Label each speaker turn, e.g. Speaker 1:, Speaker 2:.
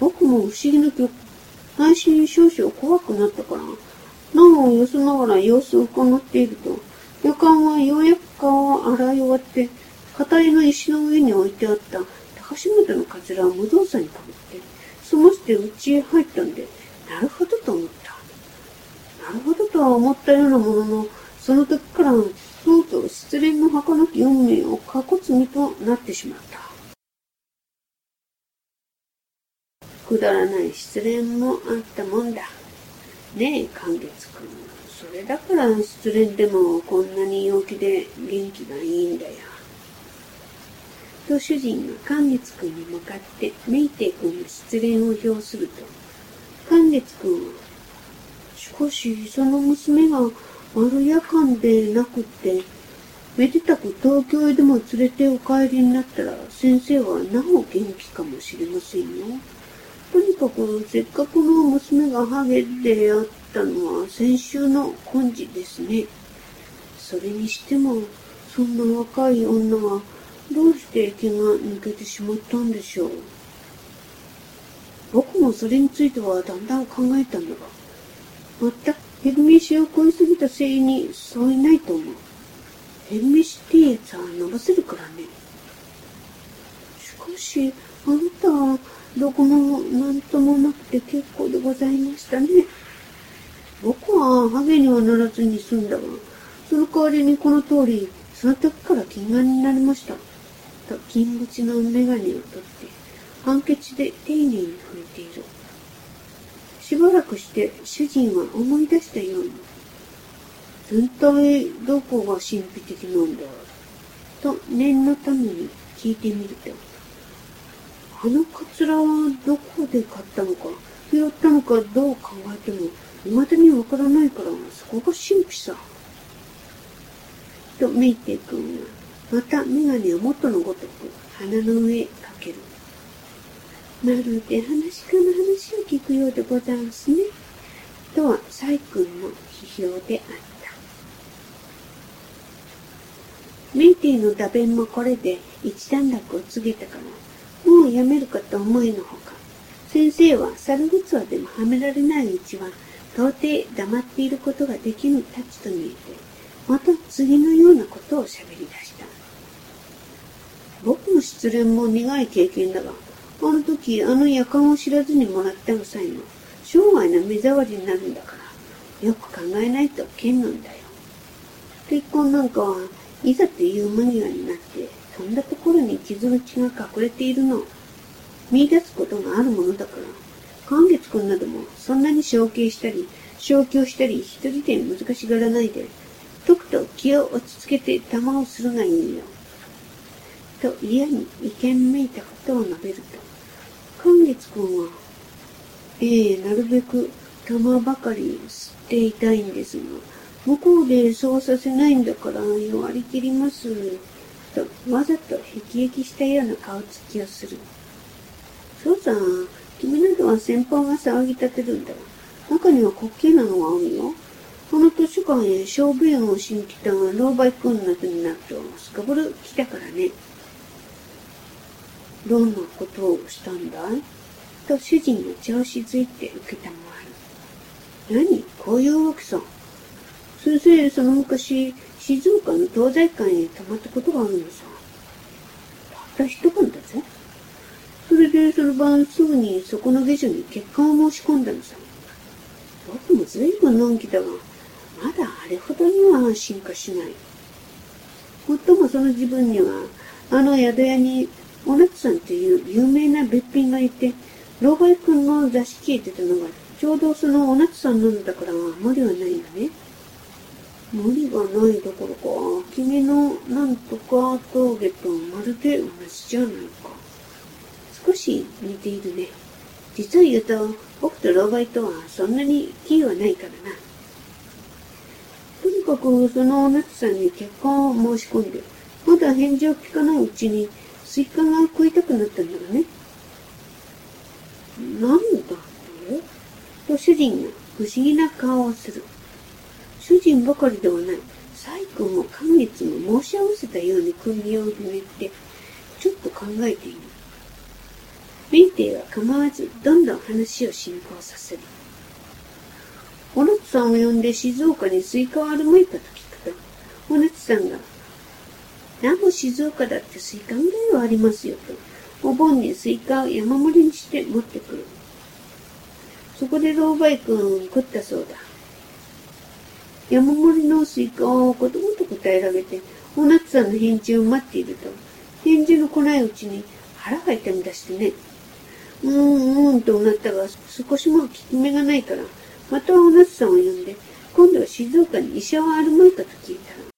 Speaker 1: 僕も不思議な曲、内心少々怖くなったから、難をよそながら様子を伺っていると、旅館はようやく顔を洗い終わって、片りの石の上に置いてあった高島田のカツラを無造作にかぶって、済まして家へ入ったんで、なるほどと思った。なるほどとは思ったようなものの、その時から、とうとう失恋の儚き運命を過去罪となってしまった。くだらない失恋もあったもんだ。ねえ、寛月くん。それだから失恋でもこんなに陽気で元気がいいんだよ。と主人が寛月くんに向かってメイテイ君の失恋を表すると、寛月くんは、しかしその娘が丸夜間でなくって、めでたく東京へでも連れてお帰りになったら先生はなお元気かもしれませんよ。とにかくせっかくの娘がハゲであったのは先週の根治ですね。それにしても、そんな若い女はどうして気が抜けてしまったんでしょう。僕もそれについてはだんだん考えたんだが、全くヘルメシを食いすぎたせいにそういないと思う。ヘルメシってやつは伸ばせるからね。しかし、あなたはどこも何ともなくて結構でございましたね。僕はハゲにはならずに済んだが、その代わりにこの通り、その時から金眼になりました。と金縁の眼鏡を取って、ハンケチで丁寧に拭いている。しばらくして主人は思い出したように、全体どこが神秘的なんだ？と念のために聞いてみると、あのカツラはどこで買ったのか、拾ったのかどう考えても、未だにわからないから、そこが神秘さ。と、メイテイ君は、またメガネを元のごとく鼻の上へかける。まるで話家の話を聞くようでござんすね。とは、サイ君の批評であった。メイティの打弁もこれで一段落を告げたから、もうやめるかと思いのほか、先生は猿グツでもはめられないうちは、到底黙っていることができぬたちと見えて、また次のようなことを喋り出した。僕の失恋も苦い経験だが、あの時あの夜間を知らずにもらったのさえも、生涯の目障りになるんだから、よく考えないと剣なんだよ。結婚なんかはいざという間際になって、そんなところに傷口が隠れているのを見出すことがあるものだから、寛月くんなどもそんなに承継したり、消去したり一人で難しがらないで、とくと気を落ち着けて玉をするがいいよ。と嫌に意見めいたことを述べると、寛月くんは、ええなるべく玉ばかり吸っていたいんですが、向こうでそうさせないんだから弱り切ります。とわざと辟易したような顔つきをする。そうさ、君などは先方が騒ぎ立てるんだ。中には滑稽なのがあるよ。この図書館へ小便をしに来たが老媒君などになるとすかぶる来たからね。どんなことをしたんだい？と主人が調子づいて受けたまわる。何？こういうわけさ。先生、その昔、静岡の東西館へ泊まったことがあるのさ。たった一晩だぜ。それでその晩すぐにそこの下所に結婚を申し込んだのさ。僕も随分のんきだが、まだあれほどには進化しない。もっともその自分には、あの宿屋に、おなつさんっていう有名な別品がいて、老害君の座敷へ出たのが、ちょうどそのおなつさんなのだから無理はないよね。無理がないどころか、君のなんとか峠とまるで同じじゃないか。少し似ているね。実を言うと、僕と老害とはそんなに気はないからな。とにかくそのおなつさんに結婚を申し込んで、まだ返事を聞かないうちにスイカが食いたくなったんだがね。なんだって？と主人が不思議な顔をする。主人ばかりではない。細君も寒月も申し合わせたように首をひねって、ちょっと考えている。迷亭は構わずどんどん話を進行させる。お夏さんを呼んで静岡にスイカはあるまいかと聞くと、お夏さんが、なんぼ静岡だってスイカぐらいはありますよと、お盆にスイカを山盛りにして持ってくる。そこで老梅君食ったそうだ。山盛りのスイカをことごとく平らげて、お夏さんの返事を待っていると、返事の来ないうちに腹が痛み出してね、うーん、うーんとなったが、少しも効き目がないから、またお夏さんを呼んで、今度は静岡に医者はあるまいかと聞いたら、